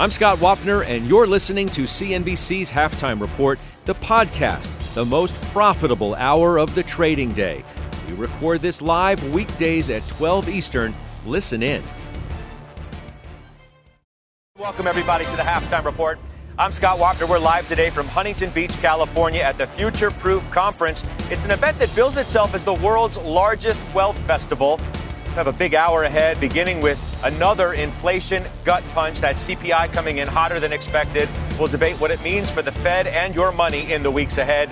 I'm Scott Wapner, and you're listening to CNBC's Halftime Report, the podcast, the most profitable hour of the trading day. We record this live weekdays at 12 Eastern. Listen in. Welcome, everybody, to the halftime report. I'm Scott Wapner. We're live today from Huntington Beach, California at the Future Proof Conference. It's an event that bills itself as the world's largest wealth festival. Have a big hour ahead, beginning with another inflation gut punch, that CPI coming in hotter than expected. We'll debate what it means for the Fed and your money in the weeks ahead.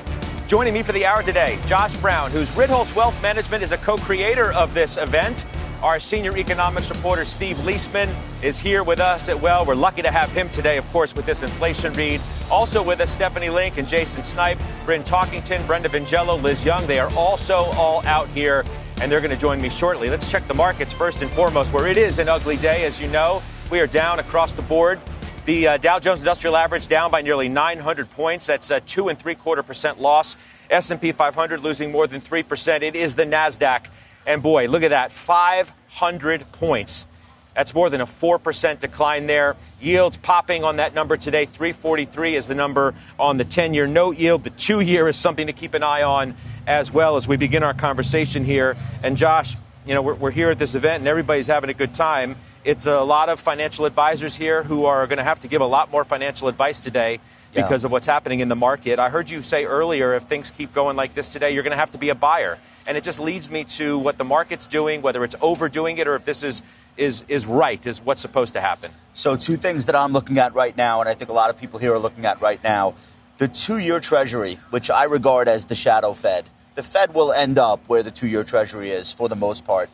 Joining me for the hour today, Josh Brown, whose Ritholtz Wealth Management is a co creator of this event. Our senior economics reporter, Steve Liesman, is here with us at Well. We're lucky to have him today, of course, with this inflation read. Also with us, Stephanie Link and Jason Snipe, Bryn Talkington, Brenda Vingiello, Liz Young. They are also all out here, and they're going to join me shortly. Let's check the markets first and foremost, where it is an ugly day, as you know. We are down across the board. The uh, Dow Jones Industrial Average down by nearly 900 points. That's a two and three quarter percent loss. S&P 500 losing more than three percent. It is the Nasdaq and boy, look at that 500 points. That's more than a 4% decline there. Yields popping on that number today. 343 is the number on the 10 year note yield. The two year is something to keep an eye on as well as we begin our conversation here. And Josh, you know, we're, we're here at this event and everybody's having a good time. It's a lot of financial advisors here who are going to have to give a lot more financial advice today because yeah. of what's happening in the market. I heard you say earlier if things keep going like this today, you're going to have to be a buyer. And it just leads me to what the market's doing, whether it's overdoing it or if this is is is right, is what's supposed to happen. So two things that I'm looking at right now, and I think a lot of people here are looking at right now. The two-year Treasury, which I regard as the shadow Fed, the Fed will end up where the two-year Treasury is for the most part.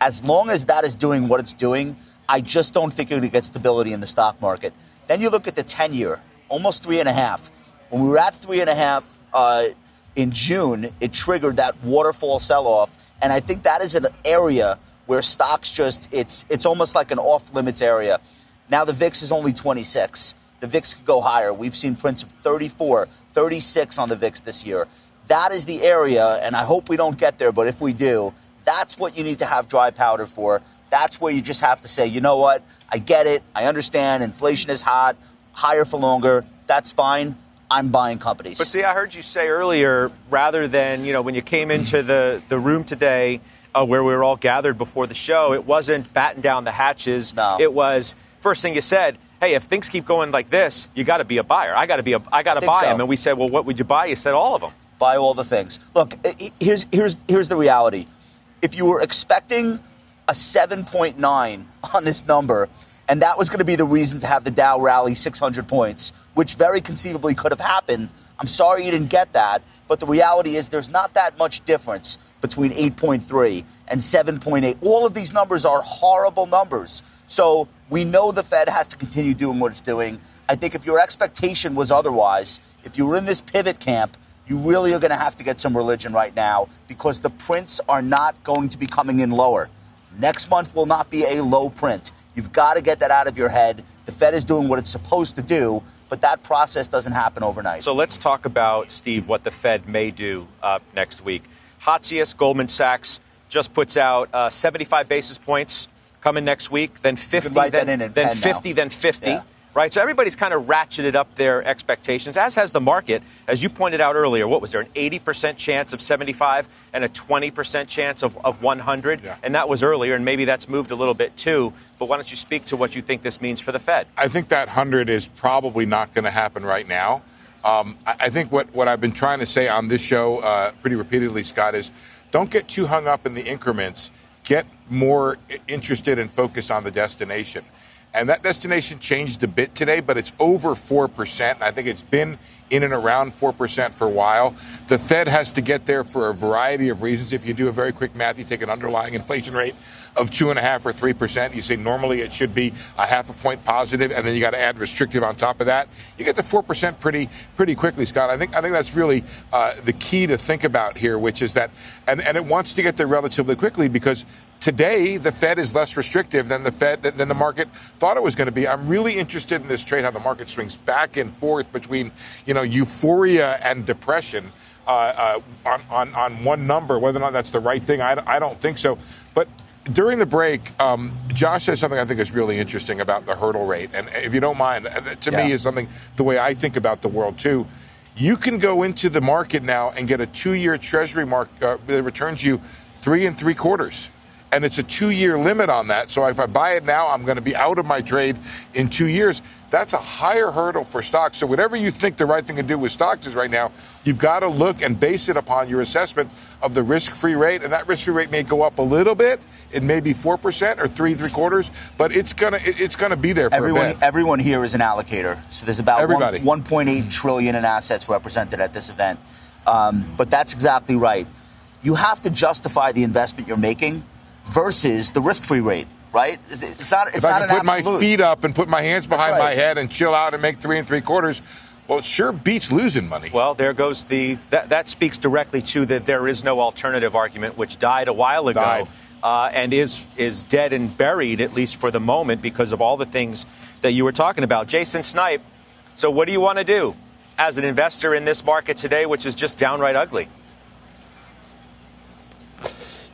As long as that is doing what it's doing, I just don't think you're going to get stability in the stock market. Then you look at the 10-year, almost three and a half. When we were at three and a half, uh, in June, it triggered that waterfall sell off. And I think that is an area where stocks just, it's, it's almost like an off limits area. Now the VIX is only 26. The VIX could go higher. We've seen prints of 34, 36 on the VIX this year. That is the area, and I hope we don't get there, but if we do, that's what you need to have dry powder for. That's where you just have to say, you know what, I get it, I understand, inflation is hot, higher for longer, that's fine I'm buying companies. But see, I heard you say earlier, rather than, you know, when you came into the, the room today uh, where we were all gathered before the show, it wasn't batten down the hatches. No. It was, first thing you said, hey, if things keep going like this, you got to be a buyer. I got to be a, I got to buy so. them. And we said, well, what would you buy? You said all of them. Buy all the things. Look, here's, here's, here's the reality. If you were expecting a 7.9 on this number, and that was going to be the reason to have the Dow rally 600 points, which very conceivably could have happened. I'm sorry you didn't get that, but the reality is there's not that much difference between 8.3 and 7.8. All of these numbers are horrible numbers. So we know the Fed has to continue doing what it's doing. I think if your expectation was otherwise, if you were in this pivot camp, you really are going to have to get some religion right now because the prints are not going to be coming in lower. Next month will not be a low print. You've got to get that out of your head. The Fed is doing what it's supposed to do, but that process doesn't happen overnight. So let's talk about, Steve, what the Fed may do uh, next week. Hatzius, Goldman Sachs, just puts out uh, 75 basis points coming next week, then 50, then, then 50, now. then 50. Right? So everybody's kind of ratcheted up their expectations, as has the market. As you pointed out earlier, what was there, an 80% chance of 75 and a 20% chance of, of 100? Yeah. And that was earlier, and maybe that's moved a little bit too. But why don't you speak to what you think this means for the Fed? I think that 100 is probably not going to happen right now. Um, I, I, think what, what I've been trying to say on this show uh, pretty repeatedly, Scott, is don't get too hung up in the increments. Get more interested and focused on the destination. And that destination changed a bit today, but it's over 4%. And I think it's been in and around 4% for a while. The Fed has to get there for a variety of reasons. If you do a very quick math, you take an underlying inflation rate of two and a half or three percent. You say normally it should be a half a point positive, and then you got to add restrictive on top of that. You get to four percent pretty pretty quickly, Scott. I think I think that's really uh, the key to think about here, which is that, and, and it wants to get there relatively quickly because today the Fed is less restrictive than the Fed than the market thought it was going to be. I'm really interested in this trade, how the market swings back and forth between you know euphoria and depression. Uh, uh, on, on, on one number, whether or not that's the right thing, I, I don't think so. But during the break, um, Josh said something I think is really interesting about the hurdle rate. And if you don't mind, uh, to yeah. me is something the way I think about the world too. You can go into the market now and get a two-year Treasury mark uh, that returns you three and three quarters and it's a two year limit on that. So if I buy it now, I'm going to be out of my trade in two years. That's a higher hurdle for stocks. So whatever you think the right thing to do with stocks is right now, you've got to look and base it upon your assessment of the risk free rate. And that risk free rate may go up a little bit. It may be four percent or three three quarters, but it's gonna it's gonna be there for everyone. Everyone here is an allocator, so there's about Everybody. 1.8 trillion in assets represented at this event. Um, but that's exactly right. You have to justify the investment you're making versus the risk-free rate right? It's not. It's if not I can put absolute. my feet up and put my hands behind right. my head and chill out and make three and three quarters, well, it sure beats losing money. Well, there goes the that, that speaks directly to that there is no alternative argument, which died a while ago. Died. Uh, and is is dead and buried at least for the moment because of all the things that you were talking about, Jason Snipe. So, what do you want to do as an investor in this market today, which is just downright ugly?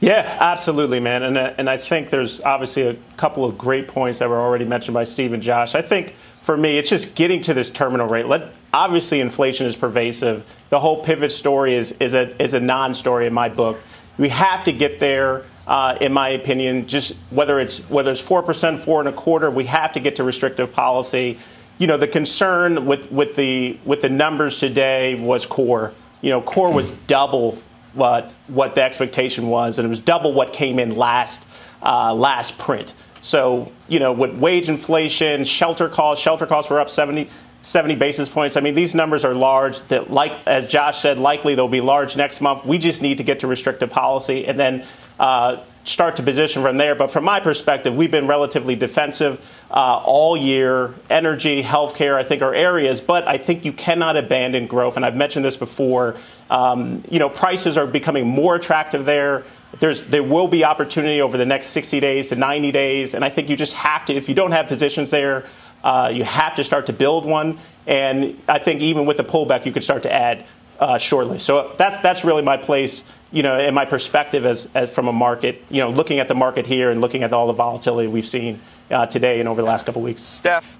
Yeah, absolutely, man. And, uh, and I think there's obviously a couple of great points that were already mentioned by Steve and Josh. I think for me, it's just getting to this terminal rate. Let, obviously, inflation is pervasive. The whole pivot story is, is a, is a non story in my book. We have to get there. Uh, in my opinion, just whether it's whether it's four percent, four and a quarter, we have to get to restrictive policy. You know, the concern with, with the with the numbers today was core. You know, core was double what what the expectation was, and it was double what came in last uh, last print. So you know, with wage inflation, shelter costs, shelter costs were up 70, 70 basis points. I mean, these numbers are large. That, like as Josh said, likely they'll be large next month. We just need to get to restrictive policy, and then. Uh, start to position from there. But from my perspective, we've been relatively defensive uh, all year. Energy, healthcare, I think, are areas, but I think you cannot abandon growth. And I've mentioned this before. Um, you know, prices are becoming more attractive there. There's, there will be opportunity over the next 60 days to 90 days, and I think you just have to. If you don't have positions there, uh, you have to start to build one. And I think even with the pullback, you could start to add uh, shortly. So that's that's really my place, you know, and my perspective as, as, from a market, you know, looking at the market here and looking at all the volatility we've seen uh, today and over the last couple of weeks. Steph,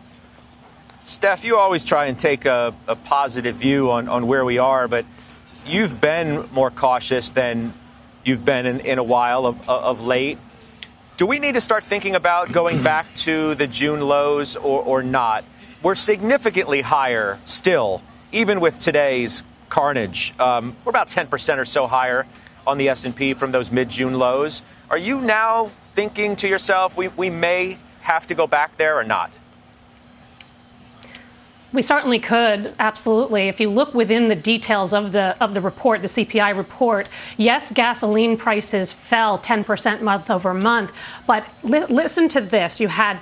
Steph, you always try and take a, a positive view on, on where we are, but you've been more cautious than you've been in, in a while of, of late. Do we need to start thinking about going back to the June lows or, or not? We're significantly higher still, even with today's carnage. Um, we're about 10% or so higher on the S&P from those mid-June lows. Are you now thinking to yourself, we, we may have to go back there or not? We certainly could, absolutely. If you look within the details of the of the report, the CPI report, yes, gasoline prices fell 10% month over month, but li- listen to this: you had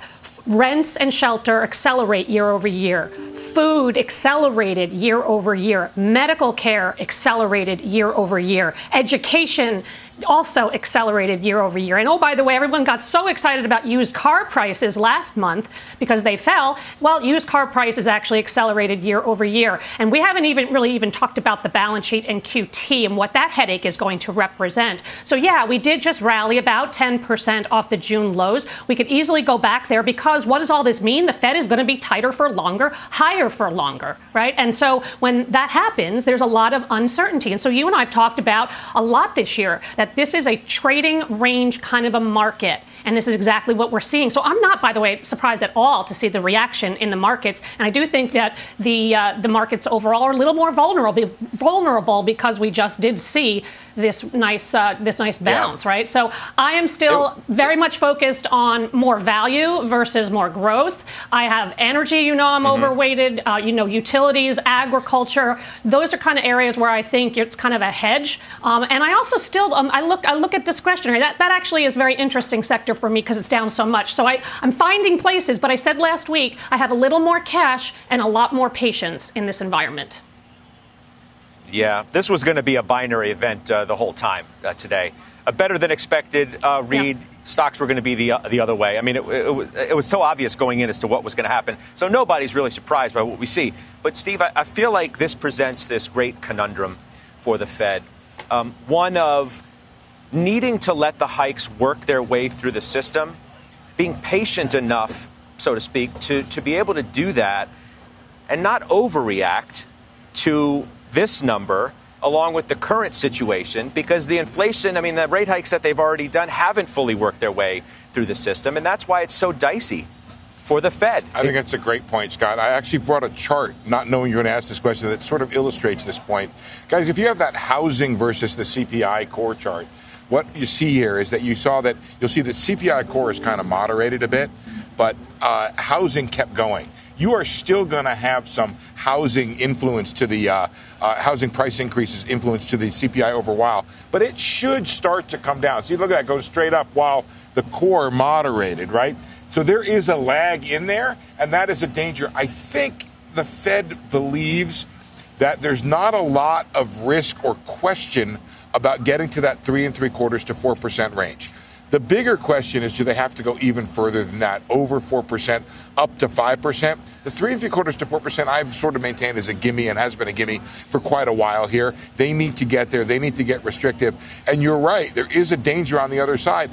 Rents and shelter accelerate year over year. Food accelerated year over year. Medical care accelerated year over year. Education also accelerated year over year. And oh, by the way, everyone got so excited about used car prices last month because they fell. Well, used car prices actually accelerated year over year. And we haven't even really even talked about the balance sheet and QT and what that headache is going to represent. So, yeah, we did just rally about 10% off the June lows. We could easily go back there because what does all this mean? The Fed is going to be tighter for longer, higher for longer, right? And so when that happens, there's a lot of uncertainty. And so you and I have talked about a lot this year that that this is a trading range kind of a market. And this is exactly what we're seeing. So I'm not, by the way, surprised at all to see the reaction in the markets. And I do think that the uh, the markets overall are a little more vulnerable vulnerable because we just did see this nice uh, this nice bounce, yeah. right? So I am still it, very much focused on more value versus more growth. I have energy, you know, I'm mm-hmm. overweighted. Uh, you know, utilities, agriculture. Those are kind of areas where I think it's kind of a hedge. Um, and I also still um, I look I look at discretionary. That that actually is a very interesting sector for me because it's down so much. So I I'm finding places. But I said last week I have a little more cash and a lot more patience in this environment. Yeah, this was going to be a binary event uh, the whole time uh, today. A better than expected uh, read. Yeah. Stocks were going to be the, uh, the other way. I mean, it, it, it, was so obvious going in as to what was going to happen. So nobody's really surprised by what we see. But, Steve, I, I feel like this presents this great conundrum for the Fed. Um, one of needing to let the hikes work their way through the system, being patient enough, so to speak, to, to be able to do that and not overreact to this number along with the current situation because the inflation, I mean, the rate hikes that they've already done haven't fully worked their way through the system. And that's why it's so dicey for the Fed. I think that's a great point, Scott. I actually brought a chart, not knowing you're going to ask this question, that sort of illustrates this point. Guys, if you have that housing versus the CPI core chart, what you see here is that you saw that you'll see that CPI core is kind of moderated a bit, but uh, housing kept going you are still going to have some housing influence to the uh, uh, housing price increases influence to the CPI over a while, but it should start to come down. See, look at that, go straight up while the core moderated, right? So there is a lag in there, and that is a danger. I think the Fed believes that there's not a lot of risk or question about getting to that three and three quarters to four percent range. The bigger question is do they have to go even further than that, over 4%, up to 5%? The three and three quarters to 4%, I've sort of maintained as a gimme and has been a gimme for quite a while here. They need to get there, they need to get restrictive. And you're right, there is a danger on the other side.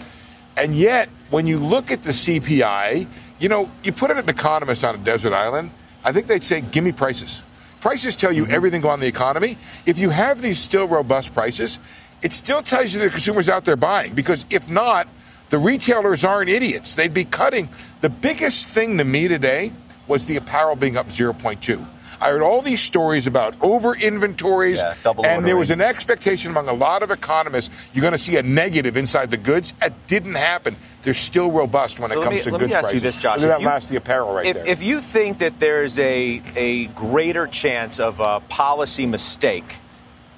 And yet, when you look at the CPI, you know, you put an economist on a desert island, I think they'd say, give me prices. Prices tell you mm-hmm. everything on the economy. If you have these still robust prices, it still tells you the consumers out there buying because if not, the retailers aren't idiots. They'd be cutting. The biggest thing to me today was the apparel being up 0.2. I heard all these stories about over inventories, yeah, and ordering. there was an expectation among a lot of economists you're going to see a negative inside the goods. It didn't happen. They're still robust when so it comes me, to let goods me ask prices. You this, Josh. That you, last the apparel right if, there. If you think that there's a a greater chance of a policy mistake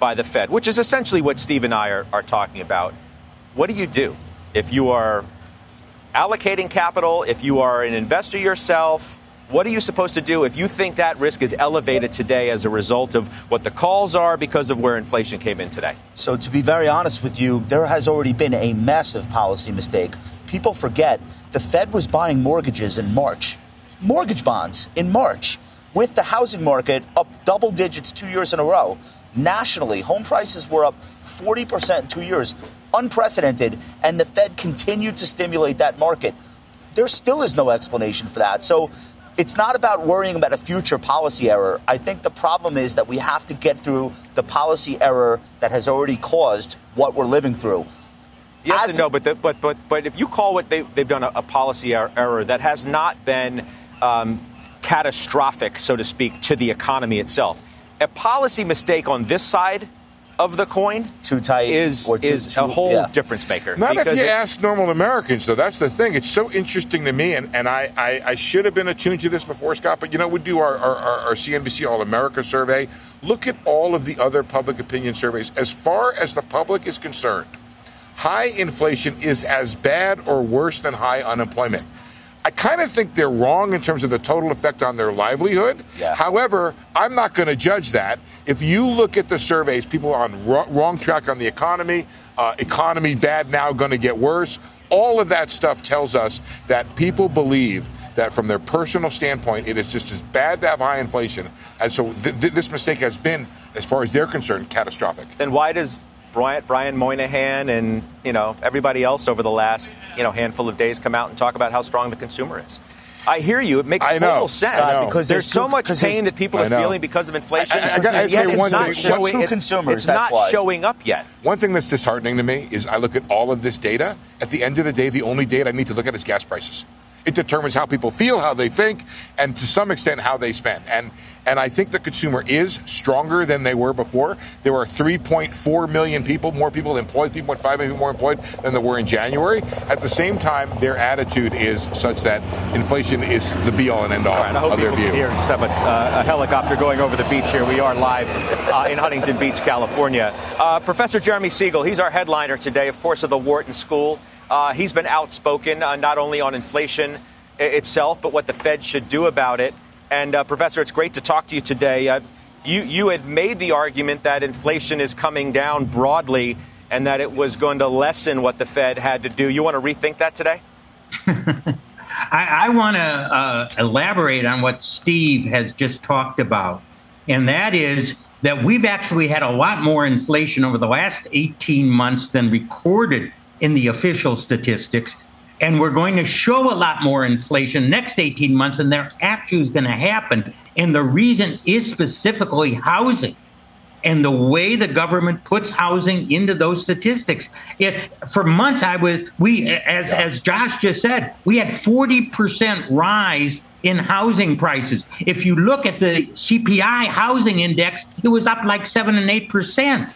by the Fed, which is essentially what Steve and I are, are talking about. What do you do if you are allocating capital, if you are an investor yourself? What are you supposed to do if you think that risk is elevated today as a result of what the calls are because of where inflation came in today? So, to be very honest with you, there has already been a massive policy mistake. People forget the Fed was buying mortgages in March, mortgage bonds in March, with the housing market up double digits two years in a row nationally, home prices were up 40% in two years, unprecedented, and the Fed continued to stimulate that market. There still is no explanation for that. So it's not about worrying about a future policy error. I think the problem is that we have to get through the policy error that has already caused what we're living through. Yes As and no, but the, but but but if you call what they, have done a, a policy er- error that has not been um, catastrophic, so to speak, to the economy itself, a policy mistake on this side of the coin too tight is too, is too, a whole yeah. difference maker. Not if you it, ask normal Americans, though. That's the thing. It's so interesting to me, and, and I, I, I should have been attuned to this before, Scott. But you know, we do our, our, our CNBC All America survey. Look at all of the other public opinion surveys. As far as the public is concerned, high inflation is as bad or worse than high unemployment. I kind of think they're wrong in terms of the total effect on their livelihood. Yeah. However, I'm not going to judge that. If you look at the surveys, people are on wrong track on the economy, uh, economy bad now, going to get worse. All of that stuff tells us that people believe that from their personal standpoint, it is just as bad to have high inflation. And so th- th- this mistake has been, as far as they're concerned, catastrophic. Then why does Brian, Brian Moynihan and you know everybody else over the last you know handful of days come out and talk about how strong the consumer is. I hear you. It makes I know. total sense Scott, because there's, there's so two- much pain that people are feeling because of inflation. I- I- I gotta Yet say it's one not thing. showing. Two it- consumers, it's not why. showing up yet. One thing that's disheartening to me is I look at all of this data. At the end of the day, the only data I need to look at is gas prices. It determines how people feel, how they think, and to some extent how they spend. And and I think the consumer is stronger than they were before. There are 3.4 million people, more people employed, 3.5 million more employed than there were in January. At the same time, their attitude is such that inflation is the be all and end all, All right, I hope of their view. just have a, uh, a helicopter going over the beach here. We are live uh, in Huntington Beach, California. Uh, Professor Jeremy Siegel, he's our headliner today, of course, of the Wharton School. Uh, he's been outspoken uh, not only on inflation itself, but what the Fed should do about it. And uh, Professor, it's great to talk to you today. Uh, you you had made the argument that inflation is coming down broadly, and that it was going to lessen what the Fed had to do. You want to rethink that today? I, I want to uh, elaborate on what Steve has just talked about, and that is that we've actually had a lot more inflation over the last 18 months than recorded in the official statistics. And we're going to show a lot more inflation next 18 months, and there actually is going to happen. And the reason is specifically housing and the way the government puts housing into those statistics. It for months I was we as as Josh just said, we had 40% rise in housing prices. If you look at the CPI housing index, it was up like 7 and 8%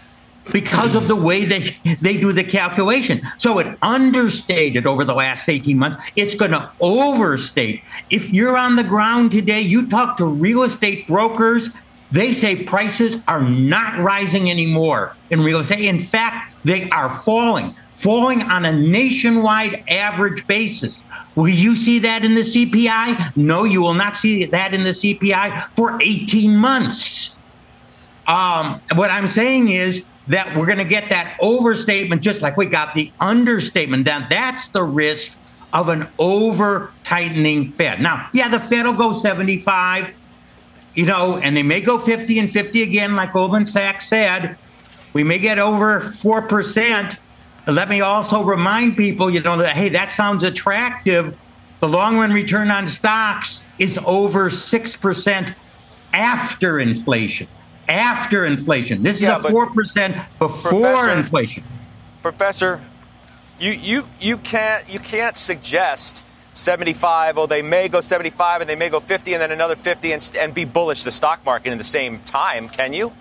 because of the way they they do the calculation. So it understated over the last 18 months. It's going to overstate. If you're on the ground today, you talk to real estate brokers, they say prices are not rising anymore in real estate. In fact, they are falling, falling on a nationwide average basis. Will you see that in the CPI? No, you will not see that in the CPI for 18 months. Um, what I'm saying is that we're going to get that overstatement just like we got the understatement. Now, that's the risk of an over tightening Fed. Now, yeah, the Fed will go 75, you know, and they may go 50 and 50 again, like Goldman Sachs said. We may get over 4%. Let me also remind people, you know, that, hey, that sounds attractive. The long run return on stocks is over 6% after inflation. After inflation. This Yeah, is a 4% before Professor- inflation. Professor, you, you, you can't you can't suggest 75. Oh, they may go 75 and they may go 50 and then another 50 and, and be bullish the stock market in the same time. Can you?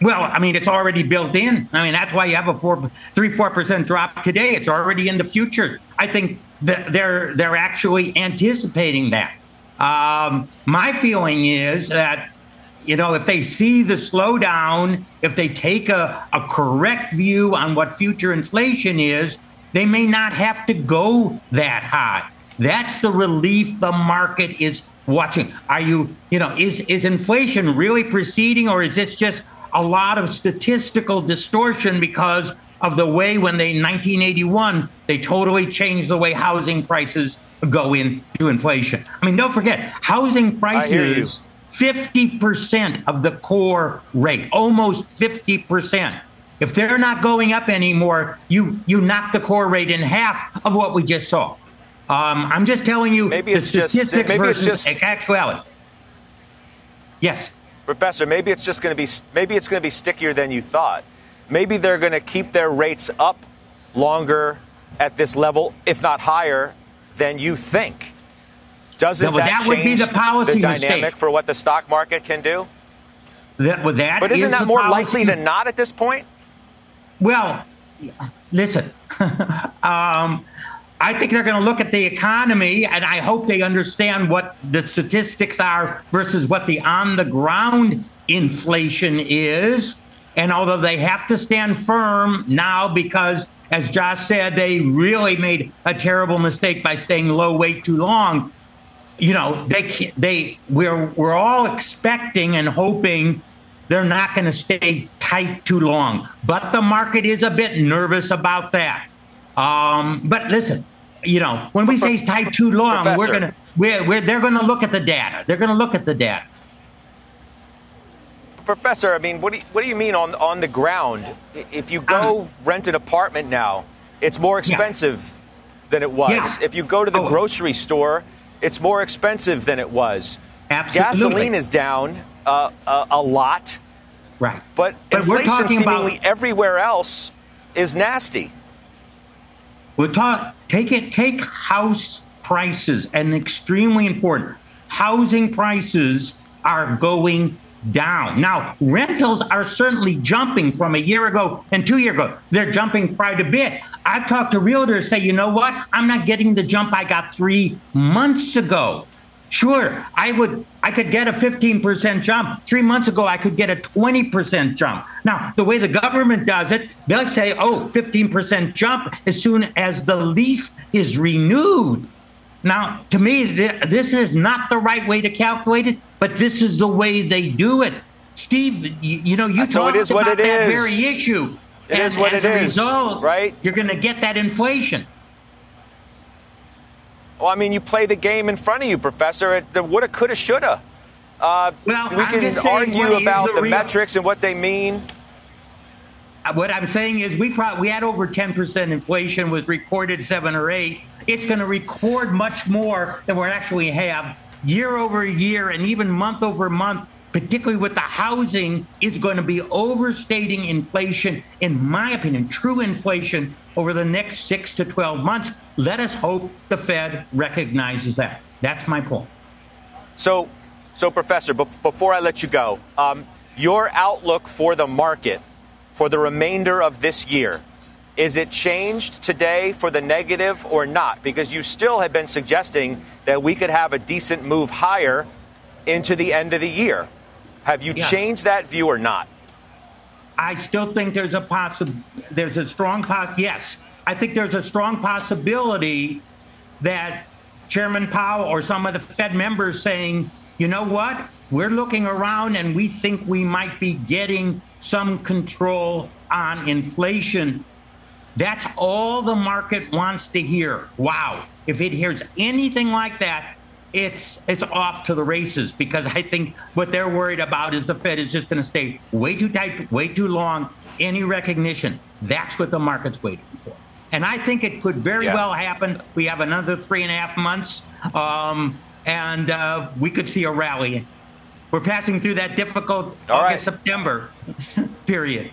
Well, I mean, it's already built in. I mean, that's why you have a four, three, four percent drop today. It's already in the future. I think that they're they're actually anticipating that. Um, my feeling is that you know if they see the slowdown, if they take a, a correct view on what future inflation is, they may not have to go that high. That's the relief the market is watching. Are you, you know, is is inflation really proceeding, or is this just a lot of statistical distortion because of the way when they 1981 they totally changed the way housing prices go into inflation. I mean, don't forget, housing prices 50% of the core rate, almost 50%. If they're not going up anymore, you you knock the core rate in half of what we just saw. Um, I'm just telling you Maybe the just- statistics maybe versus just- actuality. Yes. Professor, maybe it's just going to be maybe it's going to be stickier than you thought. Maybe they're going to keep their rates up longer at this level, if not higher, than you think. Doesn't that, that would be the policy dynamic mistake. for what the stock market can do? That, well, that But isn't is that more policy- likely than not at this point? Well, listen, um, I think they're going to look at the economy, and I hope they understand what the statistics are versus what the on the ground inflation is. And although they have to stand firm now because, as Josh said, they really made a terrible mistake by staying low weight too long. You know, they can't- they we're we're all expecting and hoping they're not going to stay tight too long. But the market is a bit nervous about that. Um, but listen, you know, when we say tight too long, we're going to we're, we're they're going to look at the data. They're going to look at the data. Professor, I mean, what do you, what do you mean on on the ground? If you go rent an apartment now, it's more expensive than it was. Yeah. If you go to the Oh. grocery store, It's more expensive than it was. Absolutely. Gasoline is down uh, a, a, lot. Right. But, but inflation seemingly about, everywhere else is nasty. We'll talk, take it, take house prices, and extremely important. Housing prices are going down. Now, rentals are certainly jumping from a year ago and two years ago. They're jumping quite a bit. I've talked to realtors say, you know what? I'm not getting the jump I got three months ago. Sure, I would I could get a 15% jump. 3 months ago I could get a 20% jump. Now, the way the government does it, they'll say, "Oh, 15% jump as soon as the lease is renewed." Now, to me, this is not the right way to calculate it, but this is the way they do it. Steve, you, you know, you so talked it is about what it that is. very issue. It and is what as it a is, result, right? You're going to get that inflation. Well, I mean, you play the game in front of you, Professor. It, the woulda, coulda, shoulda. Uh, well, we I'm can argue about the, the real... metrics and what they mean. Uh, what I'm saying is, we probably we had over 10% inflation, was recorded seven or eight. It's going to record much more than we actually have year over year and even month over month particularly with the housing, is going to be overstating inflation, in my opinion, true inflation over the next six to 12 months. Let us hope the Fed recognizes that. That's my point. So, so Professor, before I let you go, um, your outlook for the market for the remainder of this year, is it changed today for the negative or not? Because you still have been suggesting that we could have a decent move higher into the end of the year. Have you yeah. changed that view or not? I still think there's a possible, there's a strong poss. Yes, I think there's a strong possibility that Chairman Powell or some of the Fed members saying, you know what, we're looking around and we think we might be getting some control on inflation. That's all the market wants to hear. Wow. If it hears anything like that, it's it's off to the races because I think what they're worried about is the Fed is just going to stay way too tight, way too long. Any recognition, that's what the market's waiting for. And I think it could very yeah. well happen. We have another three and a half months, um, and uh, we could see a rally. We're passing through that difficult All August right. September period.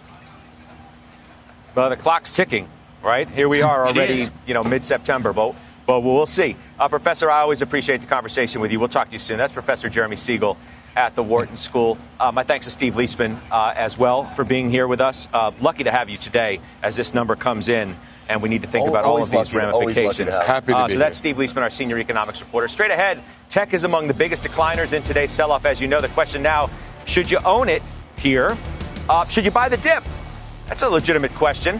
Well, the clock's ticking, right? Here we are already, you know, mid September. But but we'll see. Uh, Professor, I always appreciate the conversation with you. We'll talk to you soon. That's Professor Jeremy Siegel at the Wharton School. Uh, my thanks to Steve Liesman uh, as well for being here with us. Uh, lucky to have you today as this number comes in and we need to think always about all of these lucky, ramifications. Happy to uh, be so that's Steve Liesman, our senior economics reporter. Straight ahead, tech is among the biggest decliners in today's sell-off. As you know, the question now: Should you own it here? Uh, should you buy the dip? That's a legitimate question.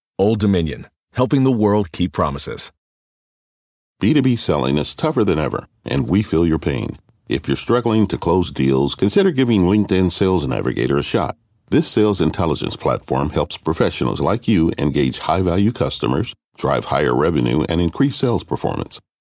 Old Dominion, helping the world keep promises. B2B selling is tougher than ever, and we feel your pain. If you're struggling to close deals, consider giving LinkedIn Sales Navigator a shot. This sales intelligence platform helps professionals like you engage high value customers, drive higher revenue, and increase sales performance.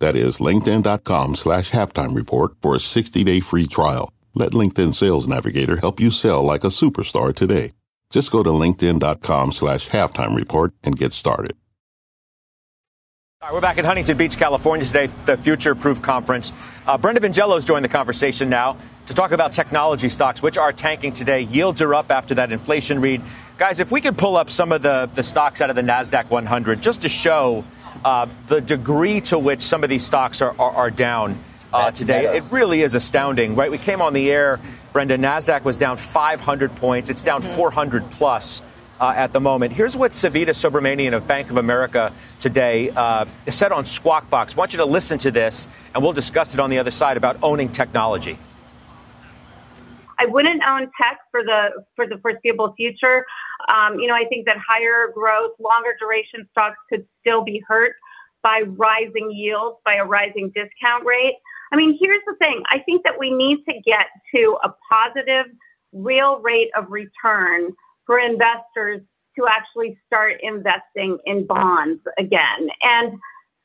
That is LinkedIn.com slash halftime report for a 60 day free trial. Let LinkedIn Sales Navigator help you sell like a superstar today. Just go to LinkedIn.com slash halftime report and get started. All right, we're back in Huntington Beach, California today, the Future Proof Conference. Uh, Brenda Vingiello's joined the conversation now to talk about technology stocks, which are tanking today. Yields are up after that inflation read. Guys, if we could pull up some of the, the stocks out of the NASDAQ 100 just to show uh, the degree to which some of these stocks are, are, are down. uh, today. It really is astounding, right? We came on the air, Brenda. Nasdaq was down 500 points. It's down mm-hmm. 400 plus. Uh, at the moment. Here's what Savita Subramanian of Bank of America today uh, said on Squawk Box. I want you to listen to this, and we'll discuss it on the other side about owning technology. I wouldn't own tech for the for the foreseeable future. Um, you know, I think that higher growth, longer duration stocks could still be hurt by rising yields, by a rising discount rate. I mean, here's the thing I think that we need to get to a positive real rate of return for investors to actually start investing in bonds again. And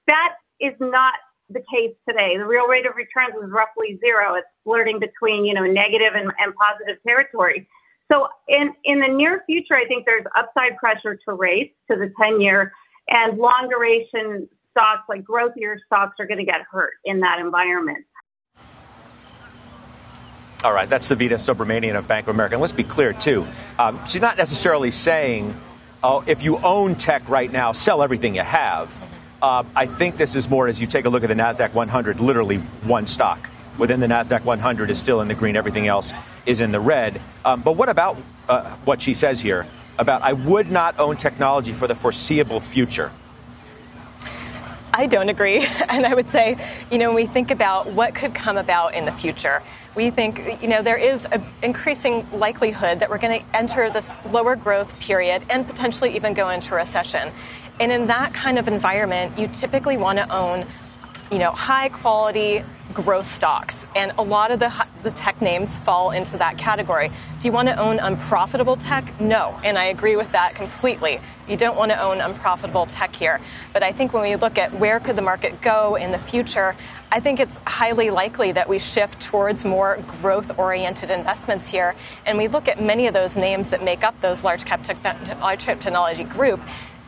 that is not the case today. The real rate of returns is roughly zero. It's flirting between, you know, negative and, and positive territory. So in, in the near future, I think there's upside pressure to rates to the 10 year and long duration stocks like growthier stocks are going to get hurt in that environment. All right, that's Savita Subramanian of Bank of America. And let's be clear, too. Um, she's not necessarily saying, oh, if you own tech right now, sell everything you have. Uh, I think this is more as you take a look at the NASDAQ 100, literally one stock within the NASDAQ 100 is still in the green, everything else is in the red. Um, but what about uh, what she says here about I would not own technology for the foreseeable future? I don't agree. And I would say, you know, when we think about what could come about in the future, we think, you know, there is an increasing likelihood that we're going to enter this lower growth period and potentially even go into recession. And in that kind of environment, you typically want to own, you know, high quality growth stocks. And a lot of the, the tech names fall into that category. Do you want to own unprofitable tech? No. And I agree with that completely. You don't want to own unprofitable tech here. But I think when we look at where could the market go in the future, I think it's highly likely that we shift towards more growth oriented investments here. And we look at many of those names that make up those large cap, te- large cap technology group.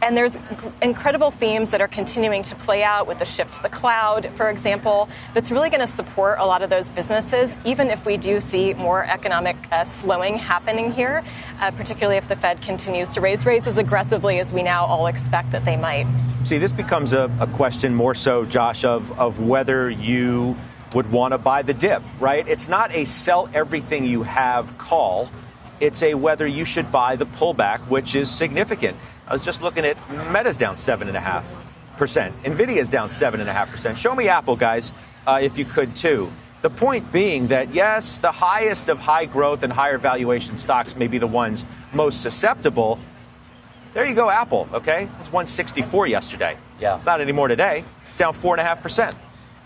And there's incredible themes that are continuing to play out with the shift to the cloud, for example, that's really going to support a lot of those businesses, even if we do see more economic uh, slowing happening here, uh, particularly if the Fed continues to raise rates as aggressively as we now all expect that they might. See, this becomes a, a question more so, Josh, of, of whether you would want to buy the dip, right? It's not a sell everything you have call. It's a whether you should buy the pullback, which is significant. I was just looking at Meta's down 7.5%. Nvidia's down 7.5%. Show me Apple, guys, uh, if you could too. The point being that, yes, the highest of high growth and higher valuation stocks may be the ones most susceptible. There you go, Apple, okay? It's 164 yesterday. Yeah. Not anymore today. It's down 4.5%.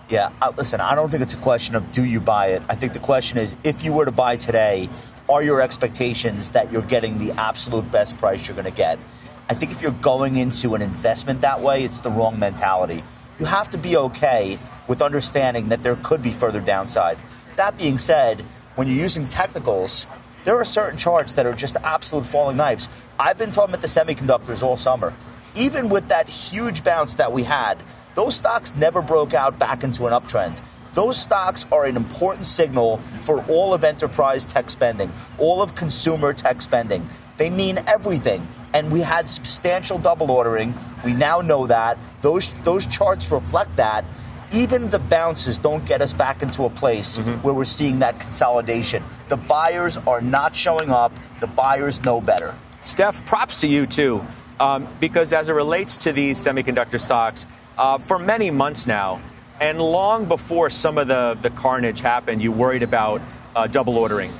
Yeah, uh, listen, I don't think it's a question of do you buy it. I think the question is if you were to buy today, are your expectations that you're getting the absolute best price you're going to get? I think if you're going into an investment that way, it's the wrong mentality. You have to be okay with understanding that there could be further downside. That being said, when you're using technicals, there are certain charts that are just absolute falling knives. I've been talking about the semiconductors all summer. Even with that huge bounce that we had, those stocks never broke out back into an uptrend. Those stocks are an important signal for all of enterprise tech spending, all of consumer tech spending. They mean everything and we had substantial double ordering. We now know that. Those, those charts reflect that. Even the bounces don't get us back into a place mm-hmm. where we're seeing that consolidation. The buyers are not showing up. The buyers know better. Steph, props to you too, um, because as it relates to these semiconductor stocks, uh, for many months now, and long before some of the, the carnage happened, you worried about uh, double ordering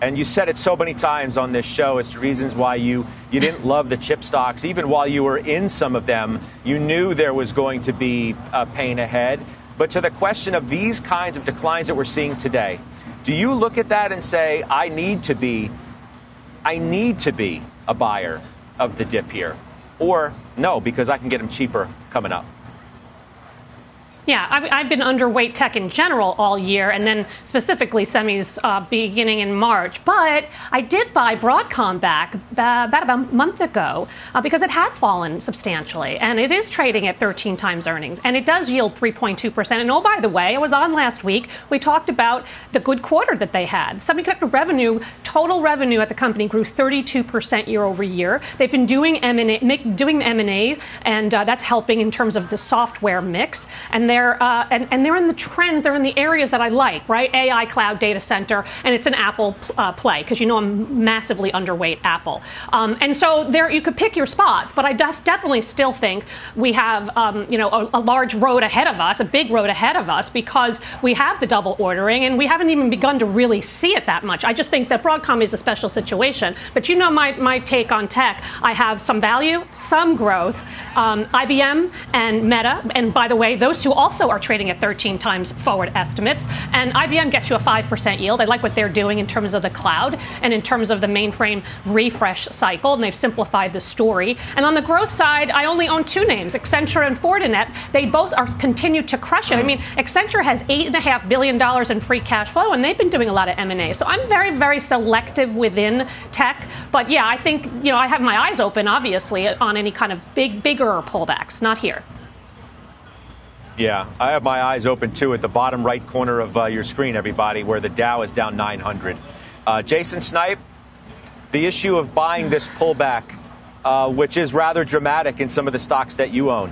and you said it so many times on this show as to reasons why you, you didn't love the chip stocks. Even while you were in some of them, you knew there was going to be a pain ahead. But to the question of these kinds of declines that we're seeing today, do you look at that and say, I need to be, I need to be a buyer of the dip here? Or no, because I can get them cheaper coming up? Yeah, I've been underweight tech in general all year, and then specifically semis uh, beginning in March. But I did buy Broadcom back about a month ago uh, because it had fallen substantially, and it is trading at 13 times earnings, and it does yield 3.2 percent. And oh, by the way, I was on last week. We talked about the good quarter that they had. Semiconductor revenue, total revenue at the company grew 32 percent year over year. They've been doing M&A, doing M&A, and uh, that's helping in terms of the software mix. And they're uh, and, and they're in the trends. They're in the areas that I like, right? AI, cloud, data center, and it's an Apple uh, play because you know I'm massively underweight Apple. Um, and so there, you could pick your spots, but I def- definitely still think we have um, you know a, a large road ahead of us, a big road ahead of us because we have the double ordering and we haven't even begun to really see it that much. I just think that Broadcom is a special situation. But you know my, my take on tech. I have some value, some growth. Um, IBM and Meta, and by the way, those two also are trading at 13 times forward estimates. And IBM gets you a 5% yield. I like what they're doing in terms of the cloud and in terms of the mainframe refresh cycle, and they've simplified the story. And on the growth side, I only own two names, Accenture and Fortinet. They both are continue to crush it. I mean, Accenture has $8.5 billion in free cash flow, and they've been doing a lot of M&A. So I'm very, very selective within tech. But yeah, I think, you know, I have my eyes open, obviously, on any kind of big, bigger pullbacks, not here. Yeah, I have my eyes open too at the bottom right corner of uh, your screen, everybody, where the Dow is down 900. Uh, Jason Snipe, the issue of buying this pullback, uh, which is rather dramatic in some of the stocks that you own.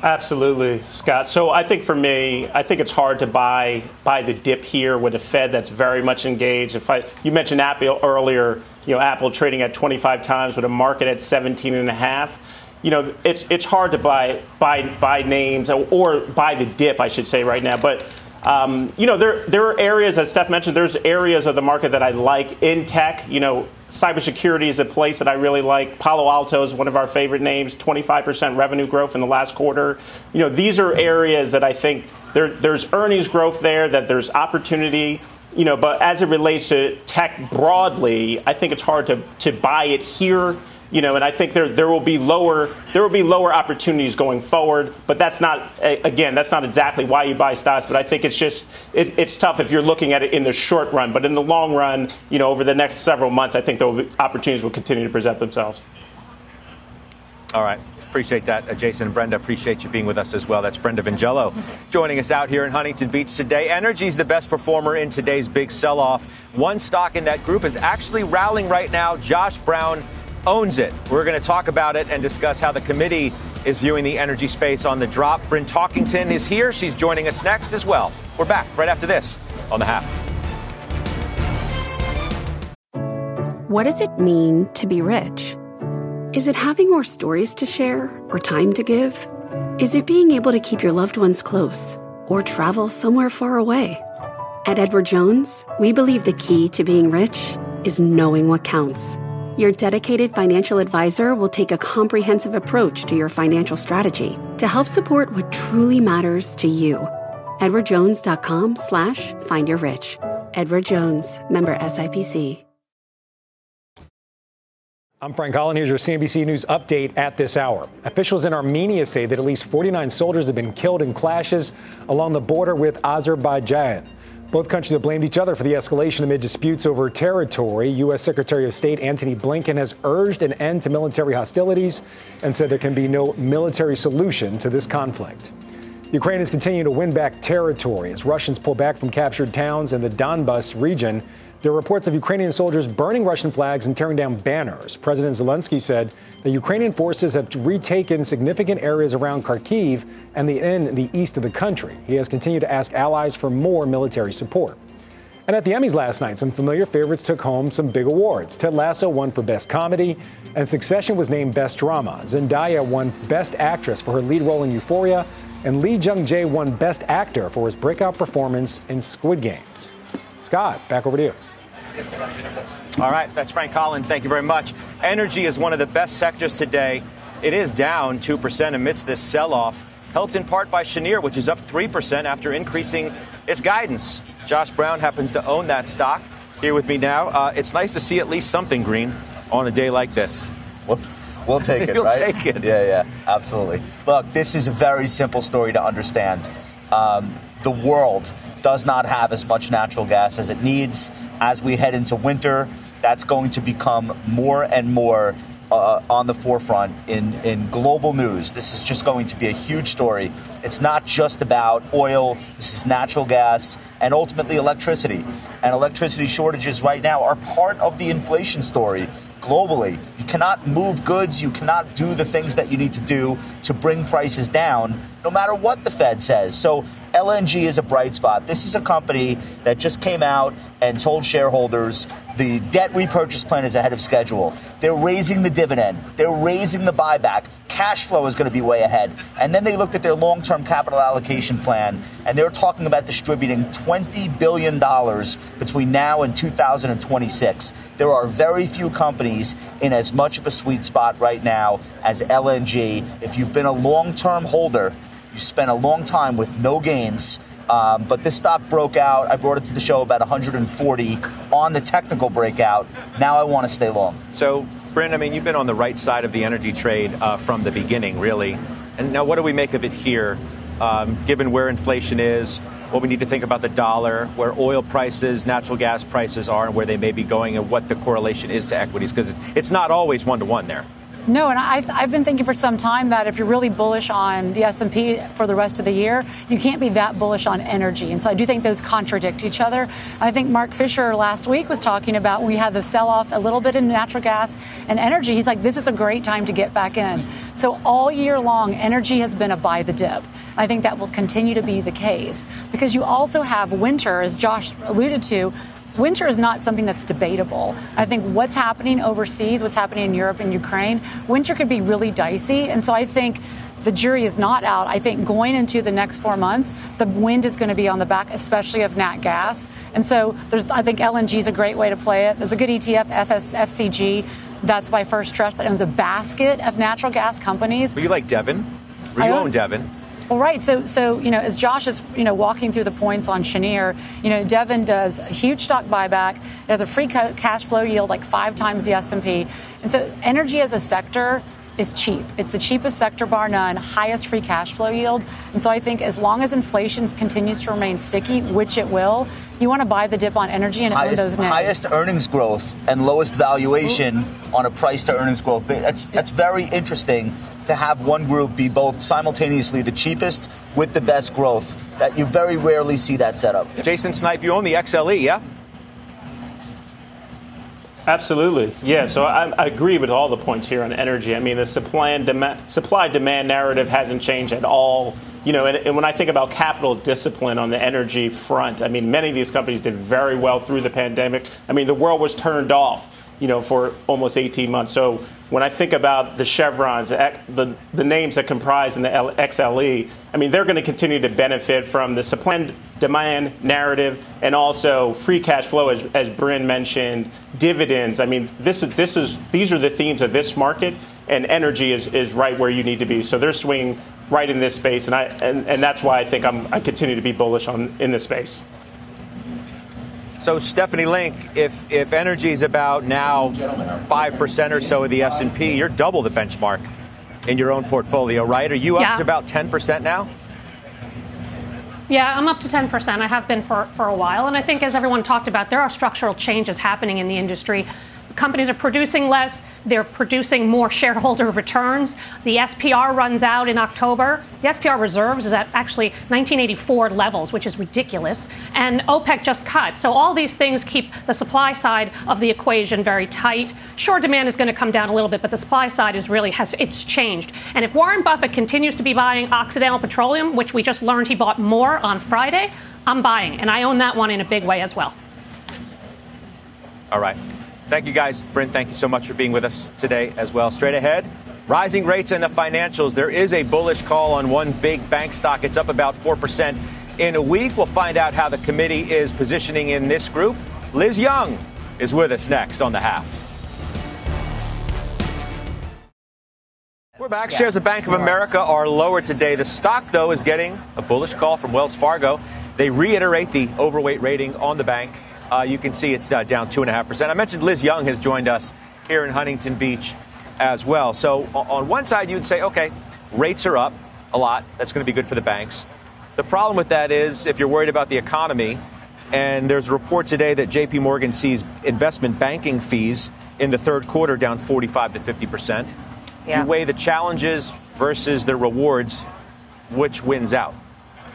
Absolutely, Scott. So I think for me, I think it's hard to buy buy the dip here with a Fed that's very much engaged. If I you mentioned Apple earlier, you know Apple trading at 25 times with a market at 17 and a half. You know it's it's hard to buy buy buy names or, buy the dip, I should say right now, but. Um, you know, there there are areas, as Steph mentioned, there's areas of the market that I like in tech. You know, cybersecurity is a place that I really like. Palo Alto is one of our favorite names. 25% revenue growth in the last quarter. You know, these are areas that I think there, there's earnings growth there, that there's opportunity. You know, but as it relates to tech broadly, I think it's hard to, to buy it here you know, and I think there there will be lower there will be lower opportunities going forward. But that's not again that's not exactly why you buy stocks. But I think it's just it, it's tough if you're looking at it in the short run. But in the long run, you know, over the next several months, I think there will be opportunities will continue to present themselves. All right. Appreciate that, uh, Jason and Brenda. Appreciate you being with us as well. That's Brenda Vingiello joining us out here in Huntington Beach today. Energy is the best performer in today's big sell off. One stock in that group is actually rallying right now. Josh Brown owns it. We're going to talk about it and discuss how the committee is viewing the energy space on the drop. Bryn Talkington is here. She's joining us next as well. We're back right after this on the half. What does it mean to be rich? Is it having more stories to share or time to give? Is it being able to keep your loved ones close or travel somewhere far away? At Edward Jones, we believe the key to being rich is knowing what counts your dedicated financial advisor will take a comprehensive approach to your financial strategy to help support what truly matters to you. EdwardJones.com slash find your rich. Edward Jones, member SIPC. I'm Frank Holland. Here's your CNBC News update at this hour. Officials in Armenia say that at least 49 soldiers have been killed in clashes along the border with Azerbaijan. Both countries have blamed each other for the escalation amid disputes over territory. U.S. Secretary of State Antony Blinken has urged an end to military hostilities and said there can be no military solution to this conflict. Ukraine is continuing to win back territory as Russians pull back from captured towns in the Donbas region. There are reports of Ukrainian soldiers burning Russian flags and tearing down banners. President Zelensky said the Ukrainian forces have retaken significant areas around Kharkiv and the, in the east of the country. He has continued to ask allies for more military support. And at the Emmys last night, some familiar favorites took home some big awards. Ted Lasso won for Best Comedy, and Succession was named Best Drama. Zendaya won Best Actress for her lead role in Euphoria, and Lee Jung Jae won Best Actor for his breakout performance in Squid Games. Scott, back over to you. All right, that's Frank Holland. Thank you very much. Energy is one of the best sectors today. It is down 2% amidst this sell off, helped in part by Cheniere, which is up 3% after increasing its guidance. Josh Brown happens to own that stock. Here with me now. Uh, it's nice to see at least something green on a day like this. We'll, we'll take it, You'll right? take it. Yeah, yeah, absolutely. Look, this is a very simple story to understand. Um, the world does not have as much natural gas as it needs. As we head into winter, that's going to become more and more uh, on the forefront in, in global news. This is just going to be a huge story. It's not just about oil, this is natural gas and ultimately electricity. And electricity shortages right now are part of the inflation story globally. You cannot move goods, you cannot do the things that you need to do to bring prices down, no matter what the Fed says. So LNG is a bright spot. This is a company that just came out and told shareholders the debt repurchase plan is ahead of schedule. They're raising the dividend, they're raising the buyback. Cash flow is going to be way ahead. And then they looked at their long term capital allocation plan and they were talking about distributing $20 billion between now and 2026. There are very few companies in as much of a sweet spot right now as LNG. If you've been a long term holder, you spent a long time with no gains. Um, but this stock broke out. I brought it to the show about 140 on the technical breakout. Now I want to stay long. So, Bryn, I mean, you've been on the right side of the energy trade uh, from the beginning, really. And now, what do we make of it here, um, given where inflation is, what we need to think about the dollar, where oil prices, natural gas prices are, and where they may be going, and what the correlation is to equities? Because it's not always one to one there. No, and I've, I've been thinking for some time that if you're really bullish on the S&P for the rest of the year, you can't be that bullish on energy. And so I do think those contradict each other. I think Mark Fisher last week was talking about we had the sell-off a little bit in natural gas and energy. He's like, this is a great time to get back in. So all year long, energy has been a buy the dip. I think that will continue to be the case because you also have winter, as Josh alluded to, winter is not something that's debatable. I think what's happening overseas, what's happening in Europe and Ukraine, winter could be really dicey. And so I think the jury is not out. I think going into the next four months, the wind is going to be on the back, especially of nat gas. And so there's, I think LNG is a great way to play it. There's a good ETF, FS, FCG. That's by First Trust that owns a basket of natural gas companies. But you like Devon? Or you own Devon? Well, right. So, so you know, as Josh is you know walking through the points on Cheniere, you know, Devon does a huge stock buyback. It has a free cash flow yield like five times the S and P, and so energy as a sector is cheap. It's the cheapest sector bar none, highest free cash flow yield. And so I think as long as inflation continues to remain sticky, which it will, you want to buy the dip on energy and highest, own those. Highest earnings growth and lowest valuation Ooh. on a price to earnings growth. That's that's very interesting to have one group be both simultaneously the cheapest with the best growth. That you very rarely see that setup. Jason Snipe, you own the XLE, yeah? Absolutely, yeah. So I, I, agree with all the points here on energy. I mean, the supply and demand, supply demand narrative hasn't changed at all. You know, and, and, when I think about capital discipline on the energy front, I mean, many of these companies did very well through the pandemic. I mean, the world was turned off you know, for almost 18 months. So when I think about the chevrons, the, the names that comprise in the XLE, I mean, they're going to continue to benefit from the supply and demand narrative and also free cash flow, as, as Bryn mentioned, dividends. I mean, this is, this is, these are the themes of this market, and energy is, is right where you need to be. So they're swinging right in this space, and, I, and, and that's why I think I'm, I continue to be bullish on, in this space. So Stephanie Link, if if energy is about now five percent or so of the S and P, you're double the benchmark in your own portfolio, right? Are you up yeah. to about ten percent now? Yeah, I'm up to 10%. I have been for, for a while. And I think, as everyone talked about, there are structural changes happening in the industry companies are producing less, they're producing more shareholder returns. The SPR runs out in October. The SPR reserves is at actually 1984 levels, which is ridiculous. And OPEC just cut. So all these things keep the supply side of the equation very tight. Sure, demand is going to come down a little bit, but the supply side is really has it's changed. And if Warren Buffett continues to be buying Occidental Petroleum, which we just learned he bought more on Friday, I'm buying, and I own that one in a big way as well. All right. Thank you, guys. Bryn, thank you so much for being with us today as well. Straight ahead, rising rates in the financials. There is a bullish call on one big bank stock. It's up about 4% in a week. We'll find out how the committee is positioning in this group. Liz Young is with us next on the half. We're back. Shares of Bank of America are lower today. The stock, though, is getting a bullish call from Wells Fargo. They reiterate the overweight rating on the bank uh, you can see it's uh, down 2.5%. I mentioned Liz Young has joined us here in Huntington Beach as well. So, on one side, you'd say, okay, rates are up a lot. That's going to be good for the banks. The problem with that is if you're worried about the economy, and there's a report today that JP Morgan sees investment banking fees in the third quarter down 45 to 50 percent. Yeah. You weigh the challenges versus the rewards. Which wins out?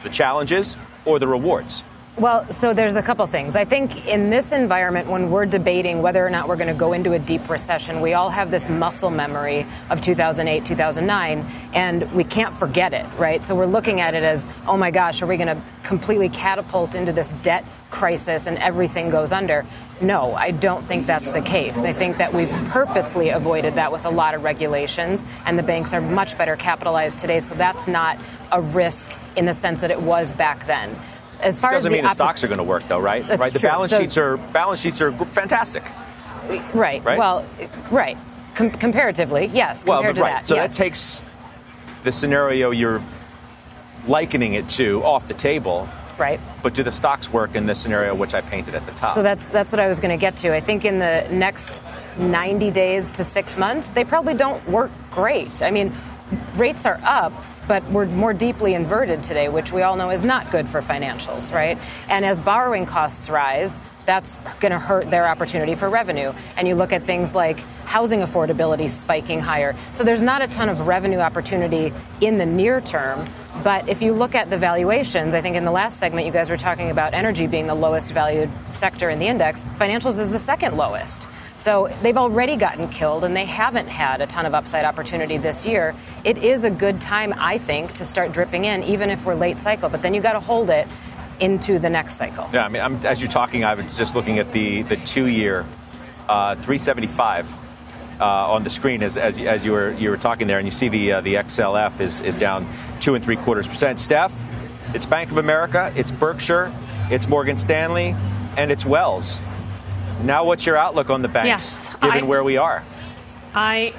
The challenges or the rewards? Well, so there's a couple things. I think in this environment, when we're debating whether or not we're going to go into a deep recession, we all have this muscle memory of 2008, 2009, and we can't forget it, right? So we're looking at it as, oh my gosh, are we going to completely catapult into this debt crisis and everything goes under? No, I don't think that's the case. I think that we've purposely avoided that with a lot of regulations, and the banks are much better capitalized today, so that's not a risk in the sense that it was back then as far doesn't as mean the, stocks are going to work though, right? That's right. The true. balance So- sheets are balance sheets are fantastic. right. Right? Well, right. Com- comparatively, yes. Well, compared but to right. that, so yes. that takes the scenario you're likening it to off the table. Right. But do the stocks work in this scenario, which I painted at the top? So that's that's what I was going to get to. I think in the next 90 days to six months, they probably don't work great. I mean, rates are up. But we're more deeply inverted today, which we all know is not good for financials, right? And as borrowing costs rise, that's going to hurt their opportunity for revenue. And you look at things like housing affordability spiking higher. So there's not a ton of revenue opportunity in the near term. But if you look at the valuations, I think in the last segment you guys were talking about energy being the lowest valued sector in the index. Financials is the second lowest. So they've already gotten killed and they haven't had a ton of upside opportunity this year. It is a good time, I think, to start dripping in, even if we're late cycle. But then you got to hold it into the next cycle. Yeah, I mean, I'm, as you're talking, I was just looking at the the two year, uh, 375 uh, on the screen as, as, as you were you were talking there, and you see the uh, the XLF is is down two and three quarters percent. Steph, it's Bank of America, it's Berkshire, it's Morgan Stanley, and it's Wells. Now, what's your outlook on the banks, Yes, given I- where we are? I,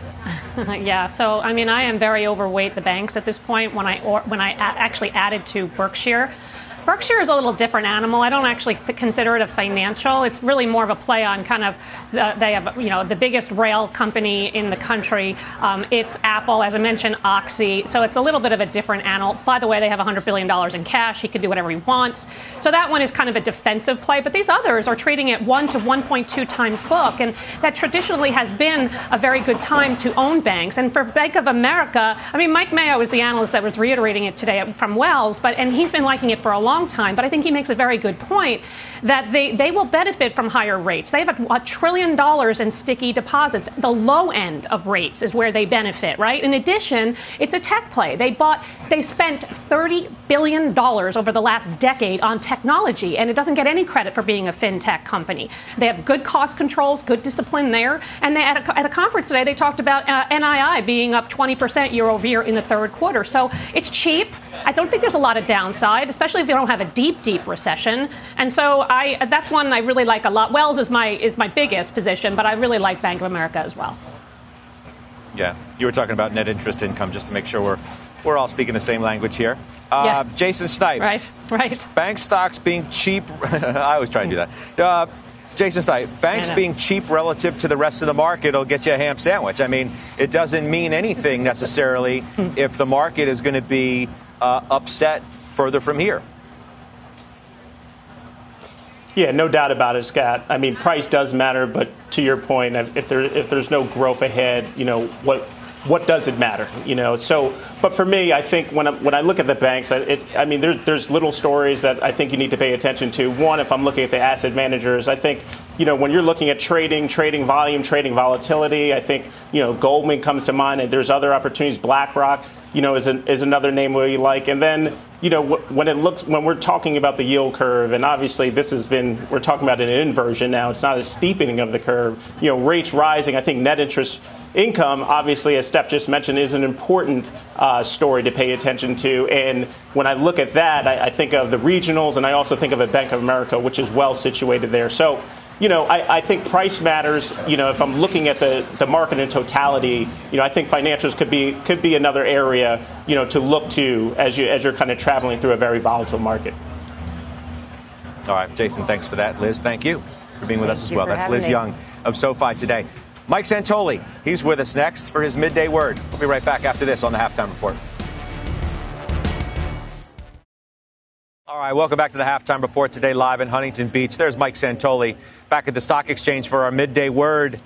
yeah. So I mean, I am very overweight the banks at this point. When I or, when I a- actually added to Berkshire. Berkshire is a little different animal. I don't actually th- consider it a financial. It's really more of a play on kind of the, they have you know the biggest rail company in the country. Um, it's Apple, as I mentioned, Oxy. So it's a little bit of a different animal. By the way, they have 100 billion dollars in cash. He can do whatever he wants. So that one is kind of a defensive play. But these others are trading at one to 1.2 times book, and that traditionally has been a very good time to own banks. And for Bank of America, I mean, Mike Mayo is the analyst that was reiterating it today from Wells, but and he's been liking it for a long time. But I think he makes a very good point that they, they will benefit from higher rates. They have a, a trillion dollars in sticky deposits. The low end of rates is where they benefit, right? In addition, it's a tech play. They bought, they spent $30 billion over the last decade on technology, and it doesn't get any credit for being a fintech company. They have good cost controls, good discipline there. And they, at, a, at a conference today, they talked about uh, NII being up 20% year over year in the third quarter. So it's cheap. I don't think there's a lot of downside, especially if you don't have a deep, deep recession. And so I, that's one I really like a lot. Wells is my is my biggest position, but I really like Bank of America as well. Yeah, you were talking about net interest income, just to make sure we're we're all speaking the same language here. Uh, Yeah. Jason Snipe. Right, right. Bank stocks being cheap. I always try to do that. Uh, Jason Snipe, banks being cheap relative to the rest of the market will get you a ham sandwich. I mean, it doesn't mean anything necessarily if the market is going to be uh, upset further from here. Yeah, no doubt about it, Scott. I mean, price does matter, but to your point, if there if there's no growth ahead, you know what what does it matter? You know, so but for me, I think when I, when I look at the banks, I- it, I mean, there, there's little stories that I think you need to pay attention to. One, if I'm looking at the asset managers, I think you know when you're looking at trading, trading volume, trading volatility, I think you know Goldman comes to mind, and there's other opportunities. BlackRock, you know, is, an, is another name you like, and then you know wh- when it looks when we're talking about the yield curve, and obviously this has been we're talking about an inversion now. It's not a steepening of the curve. You know, rates rising. I think net interest income, obviously, as Steph just mentioned, is an important uh, story to pay attention to. And when I look at that, I, I think of the regionals, and I also think of a Bank of America, which is well situated there. So. You know, I, I think price matters. You know, if I'm looking at the, the market in totality, you know, I think financials could be could be another area, you know, to look to as you as you're kind of traveling through a very volatile market. All right, Jason, thanks for that. Liz, thank you for being with us as well. That's Liz me. Young of SoFi today. Mike Santoli, he's with us next for his midday word. We'll be right back after this on the halftime report. All right, welcome back to the halftime report today, live in Huntington Beach. There's Mike Santoli back at the stock exchange for our midday word.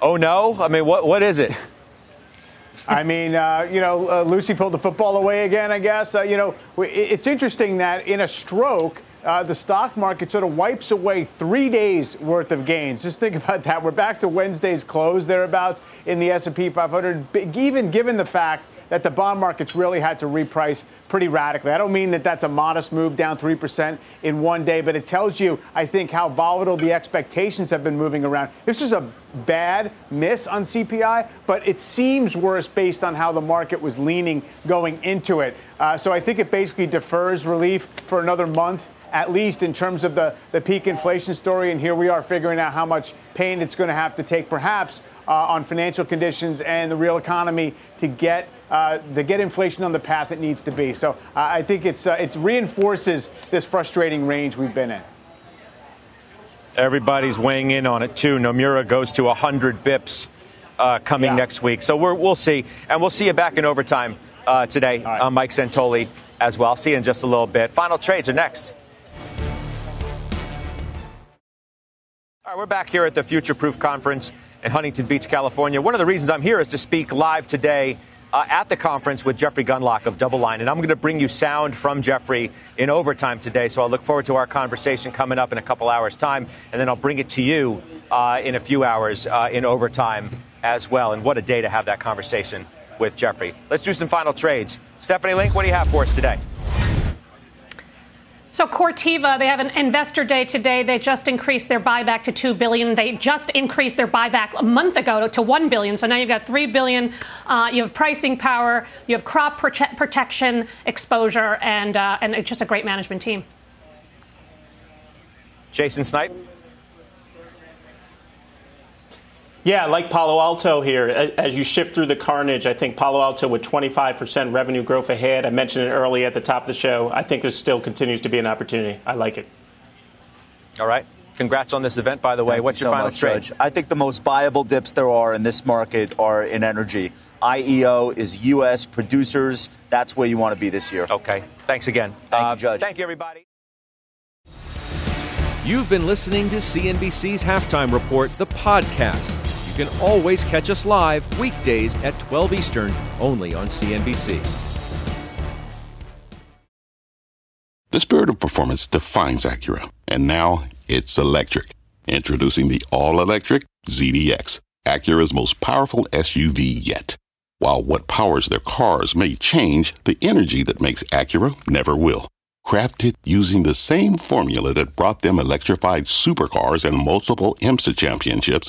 Oh no! I mean, what what is it? I mean, uh, you know, uh, Lucy pulled the football away again, I guess. Uh, you know, it's interesting that in a stroke, uh, the stock market sort of wipes away three days worth of gains. Just think about that. We're back to Wednesday's close thereabouts in the S&P 500, even given the fact that the bond markets really had to reprice pretty radically. I don't mean that that's a modest move down 3% in one day, but it tells you, I think, how volatile the expectations have been moving around. This was a bad miss on CPI, but it seems worse based on how the market was leaning going into it. Uh, so I think it basically defers relief for another month at least in terms of the, the peak inflation story. And here we are figuring out how much pain it's going to have to take, perhaps, uh, on financial conditions and the real economy to get uh, to get inflation on the path it needs to be. So uh, I think it's uh, it reinforces this frustrating range we've been in. Everybody's weighing in on it too. Nomura goes to 100 bips uh, coming yeah. next week, so we will see, and we'll see you back in overtime uh, today. Right. Mike Santoli as well. See you in just a little bit. Final trades are next. All right, we're back here at the Future Proof Conference in Huntington Beach, California. One of the reasons I'm here is to speak live today uh, at the conference with Jeffrey Gundlach of DoubleLine. And I'm going to bring you sound from Jeffrey in overtime today. So I look forward to our conversation coming up in a couple hours' time. And then I'll bring it to you uh, in a few hours uh, in overtime as well. And what a day to have that conversation with Jeffrey. Let's do some final trades. Stephanie Link, what do you have for us today? So Corteva, they have an investor day today. They just increased their buyback to two billion. They just increased their buyback a month ago to, to one billion. So now you've got three billion. Uh, you have pricing power. You have crop prote- protection exposure, and uh, and just a great management team. Jason Snipe. Yeah, like Palo Alto here. As you shift through the carnage, I think Palo Alto with 25% revenue growth ahead. I mentioned it early at the top of the show. I think there still continues to be an opportunity. I like it. All right. Congrats on this event, by the way. Thank What's you your so final much, trade? Judge. I think the most viable dips there are in this market are in energy. IEO is U.S. producers. That's where you want to be this year. Okay. Thanks again. Thank uh, you, Judge. Thank you, everybody. You've been listening to CNBC's Halftime Report, the podcast. Can always catch us live weekdays at 12 Eastern, only on CNBC. The spirit of performance defines Acura, and now it's electric. Introducing the all electric ZDX, Acura's most powerful SUV yet. While what powers their cars may change, the energy that makes Acura never will crafted using the same formula that brought them electrified supercars and multiple IMSA championships,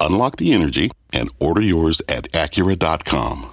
Unlock the energy and order yours at Acura.com.